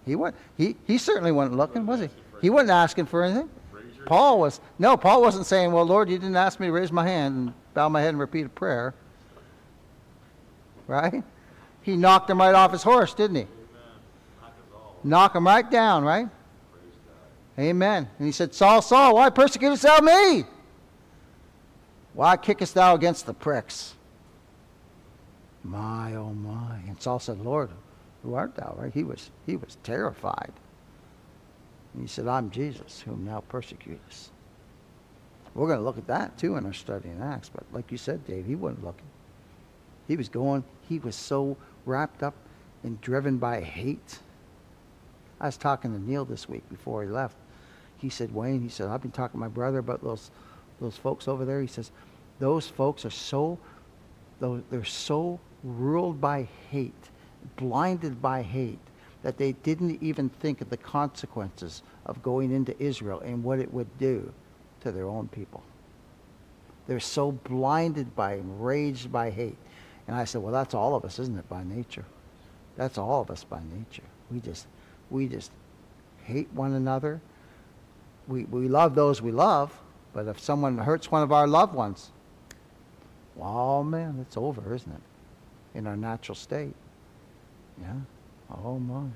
[SPEAKER 1] He, was, he, he certainly wasn't looking, was he? He wasn't asking for anything. Paul was, no, Paul wasn't saying, well, Lord, you didn't ask me to raise my hand and bow my head and repeat a prayer. Right? He knocked him right off his horse, didn't he? Knock him right down, right? Amen. And he said, Saul, Saul, why persecutest thou me? Why kickest thou against the pricks? My, oh my. And Saul said, Lord, who art thou? Right? He was, he was terrified. And he said, I'm Jesus, whom thou persecutest. We're going to look at that too in our study in Acts. But like you said, Dave, he wasn't looking. He was going, he was so wrapped up and driven by hate. I was talking to Neil this week before he left. He said, Wayne, he said, I've been talking to my brother about those, those folks over there. He says, those folks are so, they're so ruled by hate, blinded by hate, that they didn't even think of the consequences of going into Israel and what it would do to their own people. They're so blinded by, enraged by hate. And I said, well, that's all of us, isn't it, by nature? That's all of us by nature. We just, we just hate one another. We, we love those we love, but if someone hurts one of our loved ones, oh man, it's over, isn't it? In our natural state. Yeah. Oh my.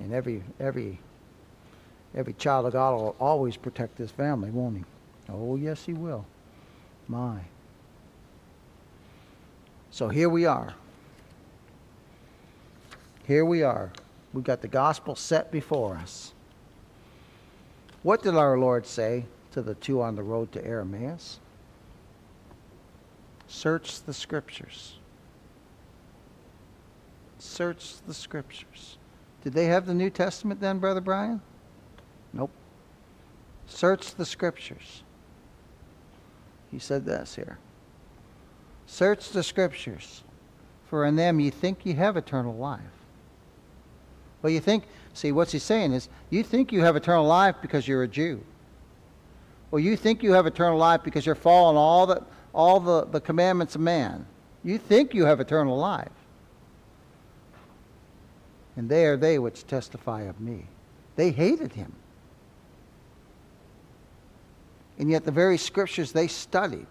[SPEAKER 1] And every every every child of God will always protect his family, won't he? Oh yes, he will. My. So here we are. Here we are. We've got the gospel set before us. What did our Lord say to the two on the road to Emmaus? Search the scriptures. Search the scriptures. Did they have the New Testament then, Brother Brian? Nope. Search the scriptures. He said this here. Search the scriptures, for in them you think you have eternal life. Well, you think, see, what's he saying is, you think you have eternal life because you're a Jew. Well, you think you have eternal life because you're following all the, all the, the commandments of man. You think you have eternal life. And they are they which testify of me. They hated him. And yet, the very scriptures they studied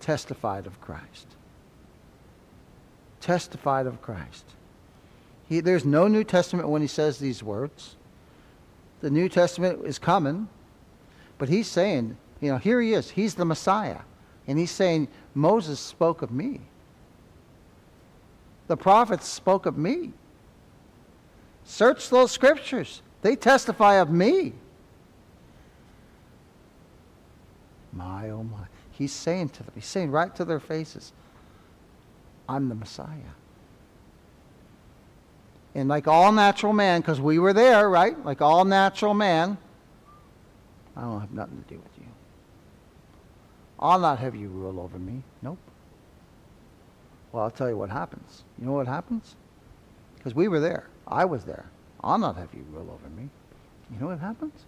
[SPEAKER 1] testified of Christ. Testified of Christ. He, there's no New Testament when he says these words. The New Testament is coming, but he's saying, you know, here he is. He's the Messiah. And he's saying, Moses spoke of me. The prophets spoke of me. Search those scriptures. They testify of me. My, oh my. He's saying to them, he's saying right to their faces, I'm the Messiah. And like all natural man, because we were there, right? Like all natural man, I don't have nothing to do with you. I'll not have you rule over me. Nope. Well, I'll tell you what happens. You know what happens? Because we were there. I was there. I'll not have you rule over me. You know what happens?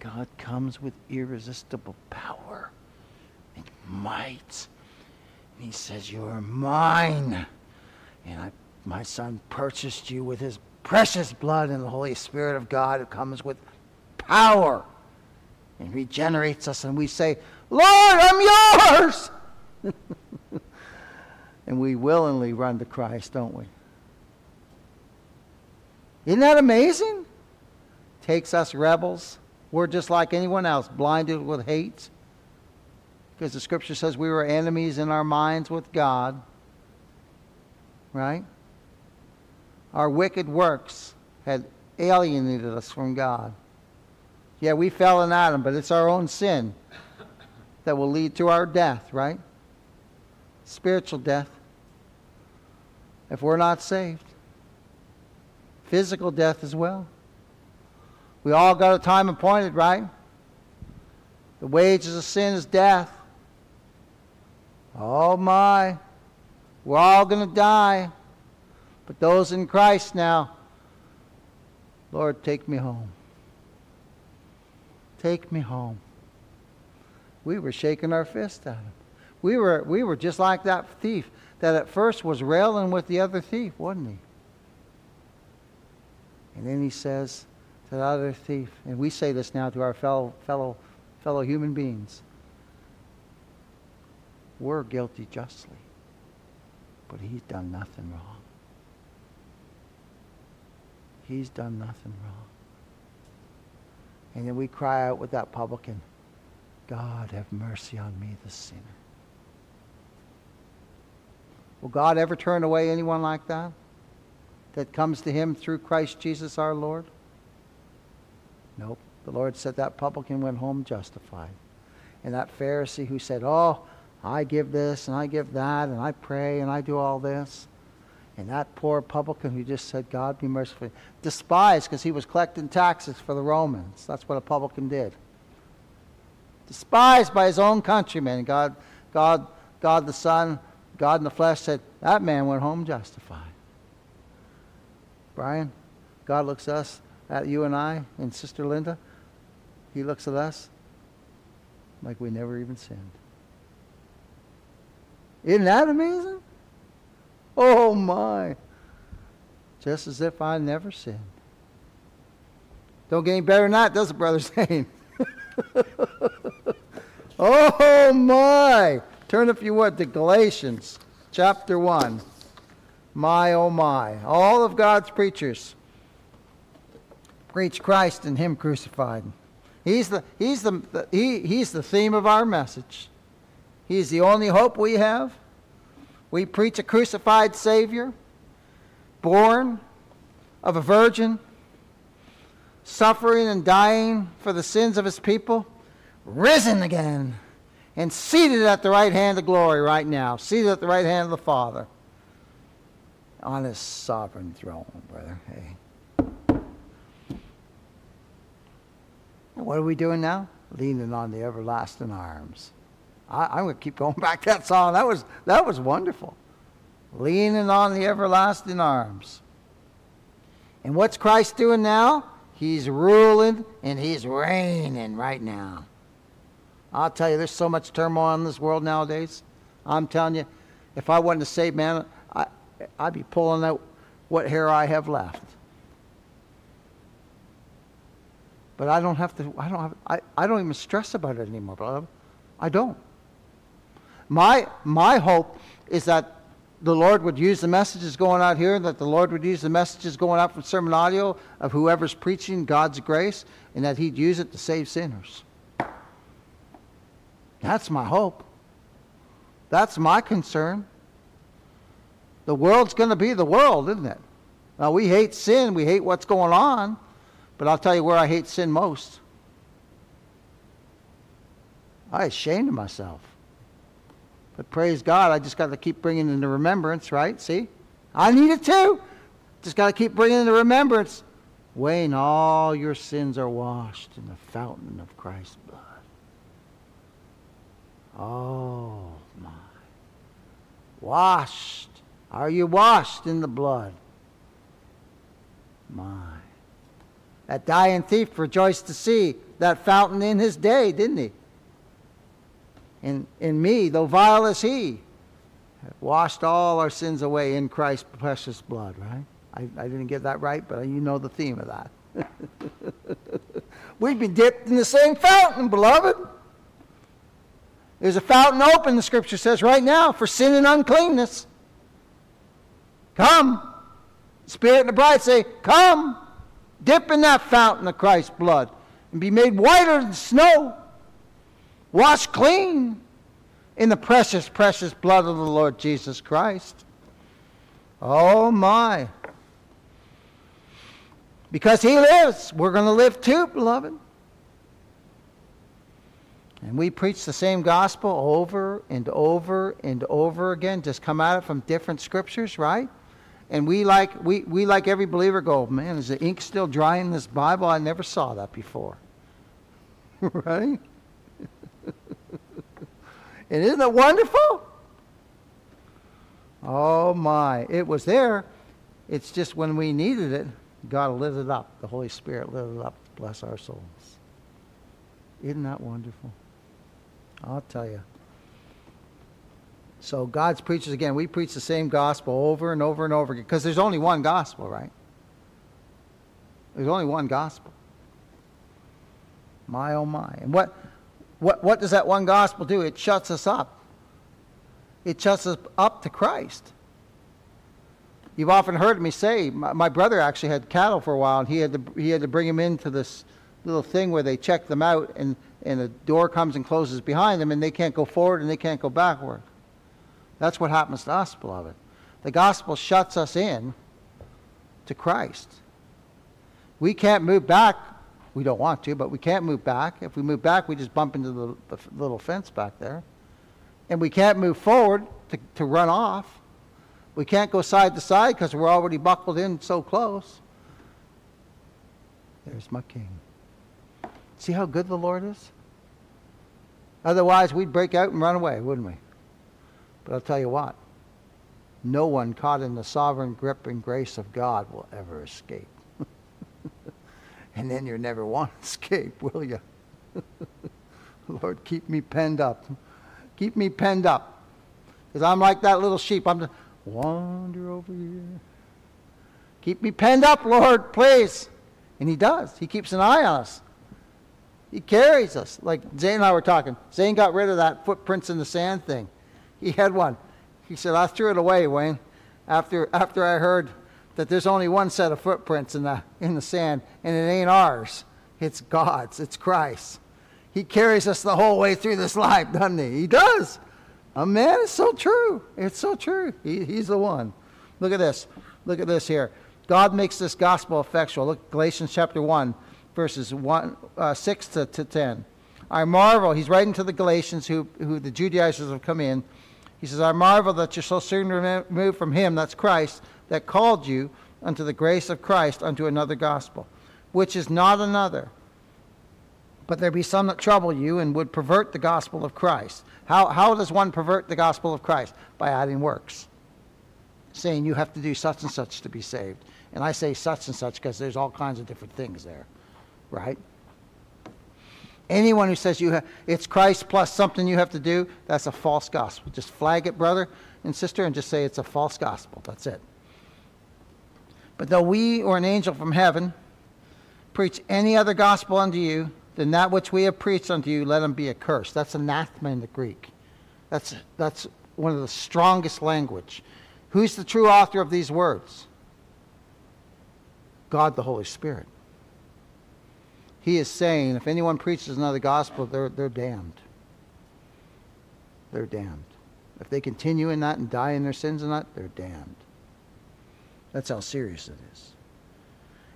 [SPEAKER 1] God comes with irresistible power and might. And he says, You are mine. And I, my son purchased you with his precious blood and the Holy Spirit of God who comes with power and regenerates us. And we say, Lord, I'm yours. <laughs> and we willingly run to Christ, don't we? Isn't that amazing? Takes us rebels. We're just like anyone else, blinded with hate. Because the scripture says we were enemies in our minds with God. Right? Our wicked works had alienated us from God. Yeah, we fell in Adam, but it's our own sin that will lead to our death, right? Spiritual death. If we're not saved physical death as well. We all got a time appointed, right? The wages of sin is death. Oh my. We're all going to die. But those in Christ now, Lord, take me home. Take me home. We were shaking our fist at him. We were, we were just like that thief that at first was railing with the other thief, wasn't he? And then he says to the other thief, and we say this now to our fellow, fellow, fellow human beings we're guilty justly, but he's done nothing wrong. He's done nothing wrong. And then we cry out with that publican, God, have mercy on me, the sinner. Will God ever turn away anyone like that? that comes to him through Christ Jesus our Lord? Nope. The Lord said that publican went home justified. And that Pharisee who said, Oh, I give this and I give that and I pray and I do all this. And that poor publican who just said, God be merciful, despised because he was collecting taxes for the Romans. That's what a publican did. Despised by his own countrymen. God, God, God the Son, God in the flesh said, That man went home justified. Brian, God looks us at you and I and Sister Linda. He looks at us like we never even sinned. Isn't that amazing? Oh my. Just as if I never sinned. Don't get any better than that, does it, Brother Zane? <laughs> oh my. Turn, if you would, to Galatians chapter 1. My, oh my. All of God's preachers preach Christ and Him crucified. He's the, he's, the, the, he, he's the theme of our message. He's the only hope we have. We preach a crucified Savior, born of a virgin, suffering and dying for the sins of His people, risen again, and seated at the right hand of glory right now, seated at the right hand of the Father on his sovereign throne, brother. Hey. what are we doing now? Leaning on the everlasting arms. I, am going to keep going <laughs> back to that song. That was, that was wonderful. Leaning on the everlasting arms. And what's Christ doing now? He's ruling and he's reigning right now. I'll tell you, there's so much turmoil in this world nowadays. I'm telling you, if I wasn't a saved man, I'd be pulling out what hair I have left. But I don't have to, I don't have, I, I don't even stress about it anymore, beloved. I don't. My, my hope is that the Lord would use the messages going out here, that the Lord would use the messages going out from sermon audio of whoever's preaching God's grace, and that He'd use it to save sinners. That's my hope. That's my concern. The world's going to be the world, isn't it? Now, we hate sin, we hate what's going on, but I'll tell you where I hate sin most. I ashamed of myself. But praise God, I just got to keep bringing into remembrance, right? See? I need it too. Just got to keep bringing into remembrance. When all your sins are washed in the fountain of Christ's blood. Oh, my. Washed. Are you washed in the blood? My. That dying thief rejoiced to see that fountain in his day, didn't he? In, in me, though vile as he, washed all our sins away in Christ's precious blood, right? I, I didn't get that right, but you know the theme of that. <laughs> We've been dipped in the same fountain, beloved. There's a fountain open, the scripture says, right now for sin and uncleanness. Come. Spirit and the bride say, Come. Dip in that fountain of Christ's blood and be made whiter than snow. Wash clean in the precious, precious blood of the Lord Jesus Christ. Oh my. Because he lives, we're going to live too, beloved. And we preach the same gospel over and over and over again, just come at it from different scriptures, right? And we like we, we like every believer go, man, is the ink still dry in this Bible? I never saw that before. <laughs> right? <laughs> and isn't it wonderful? Oh my. It was there. It's just when we needed it, God lit it up. The Holy Spirit lit it up bless our souls. Isn't that wonderful? I'll tell you. So God's preachers, again, we preach the same gospel over and over and over again because there's only one gospel, right? There's only one gospel. My, oh my. And what, what, what does that one gospel do? It shuts us up. It shuts us up to Christ. You've often heard me say, my, my brother actually had cattle for a while, and he had, to, he had to bring him into this little thing where they check them out, and, and the door comes and closes behind them, and they can't go forward and they can't go backward. That's what happens to us, beloved. The gospel shuts us in to Christ. We can't move back. We don't want to, but we can't move back. If we move back, we just bump into the, the little fence back there. And we can't move forward to, to run off. We can't go side to side because we're already buckled in so close. There's my king. See how good the Lord is? Otherwise, we'd break out and run away, wouldn't we? But I'll tell you what, no one caught in the sovereign grip and grace of God will ever escape. <laughs> and then you never want to escape, will you? <laughs> Lord, keep me penned up. Keep me penned up. Because I'm like that little sheep. I'm just, wander over here. Keep me penned up, Lord, please. And he does. He keeps an eye on us. He carries us. Like Zane and I were talking. Zane got rid of that footprints in the sand thing. He had one. He said, I threw it away, Wayne, after, after I heard that there's only one set of footprints in the, in the sand, and it ain't ours. It's God's. It's Christ. He carries us the whole way through this life, doesn't he? He does. Oh, man, it's so true. It's so true. He, he's the one. Look at this. Look at this here. God makes this gospel effectual. Look, Galatians chapter 1, verses 1, uh, 6 to, to 10. I marvel. He's writing to the Galatians who, who the Judaizers have come in. He says, I marvel that you're so soon removed from him, that's Christ, that called you unto the grace of Christ unto another gospel, which is not another. But there be some that trouble you and would pervert the gospel of Christ. How, how does one pervert the gospel of Christ? By adding works, saying you have to do such and such to be saved. And I say such and such because there's all kinds of different things there, right? Anyone who says you have, it's Christ plus something you have to do, that's a false gospel. Just flag it, brother and sister, and just say it's a false gospel. That's it. But though we or an angel from heaven preach any other gospel unto you than that which we have preached unto you, let him be accursed. That's anathema in the Greek. That's, that's one of the strongest language. Who's the true author of these words? God the Holy Spirit. He is saying, if anyone preaches another gospel, they're, they're damned. They're damned. If they continue in that and die in their sins and that, they're damned. That's how serious it is.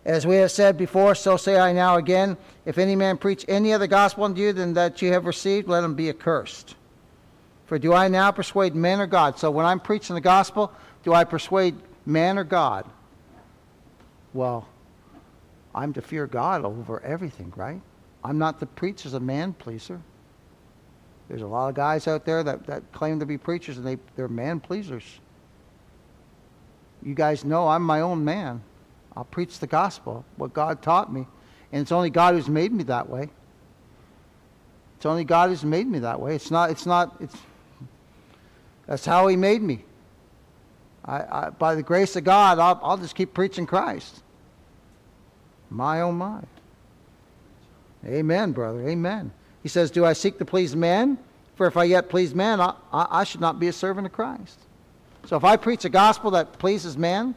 [SPEAKER 1] As we have said before, so say I now again if any man preach any other gospel unto you than that you have received, let him be accursed. For do I now persuade men or God? So when I'm preaching the gospel, do I persuade man or God? Well, I'm to fear God over everything, right? I'm not to preach as a man pleaser. There's a lot of guys out there that, that claim to be preachers and they, they're man pleasers. You guys know I'm my own man. I'll preach the gospel, what God taught me. And it's only God who's made me that way. It's only God who's made me that way. It's not, it's not, it's, that's how He made me. I, I, by the grace of God, I'll, I'll just keep preaching Christ. My oh my. Amen, brother. Amen. He says, Do I seek to please man? For if I yet please man, I, I, I should not be a servant of Christ. So if I preach a gospel that pleases man,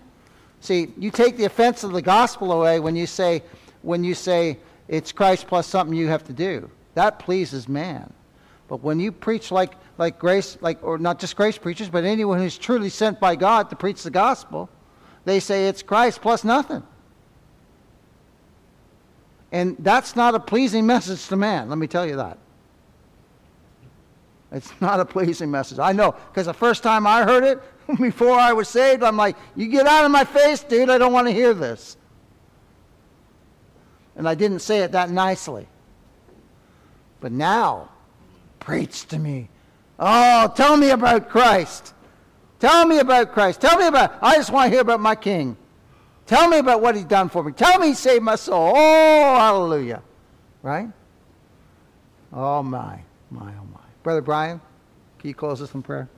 [SPEAKER 1] see, you take the offense of the gospel away when you say, when you say it's Christ plus something you have to do. That pleases man. But when you preach like, like grace, like, or not just grace preachers, but anyone who's truly sent by God to preach the gospel, they say it's Christ plus nothing. And that's not a pleasing message to man, let me tell you that. It's <laughs> not a pleasing message. I know, because the first time I heard it, <laughs> before I was saved, I'm like, you get out of my face, dude, I don't want to hear this. And I didn't say it that nicely. But now, preach to me. Oh, tell me about Christ. Tell me about Christ. Tell me about, I just want to hear about my King. Tell me about what he's done for me. Tell me he saved my soul. Oh, hallelujah. Right? Oh, my, my, oh, my. Brother Brian, can you close us in prayer?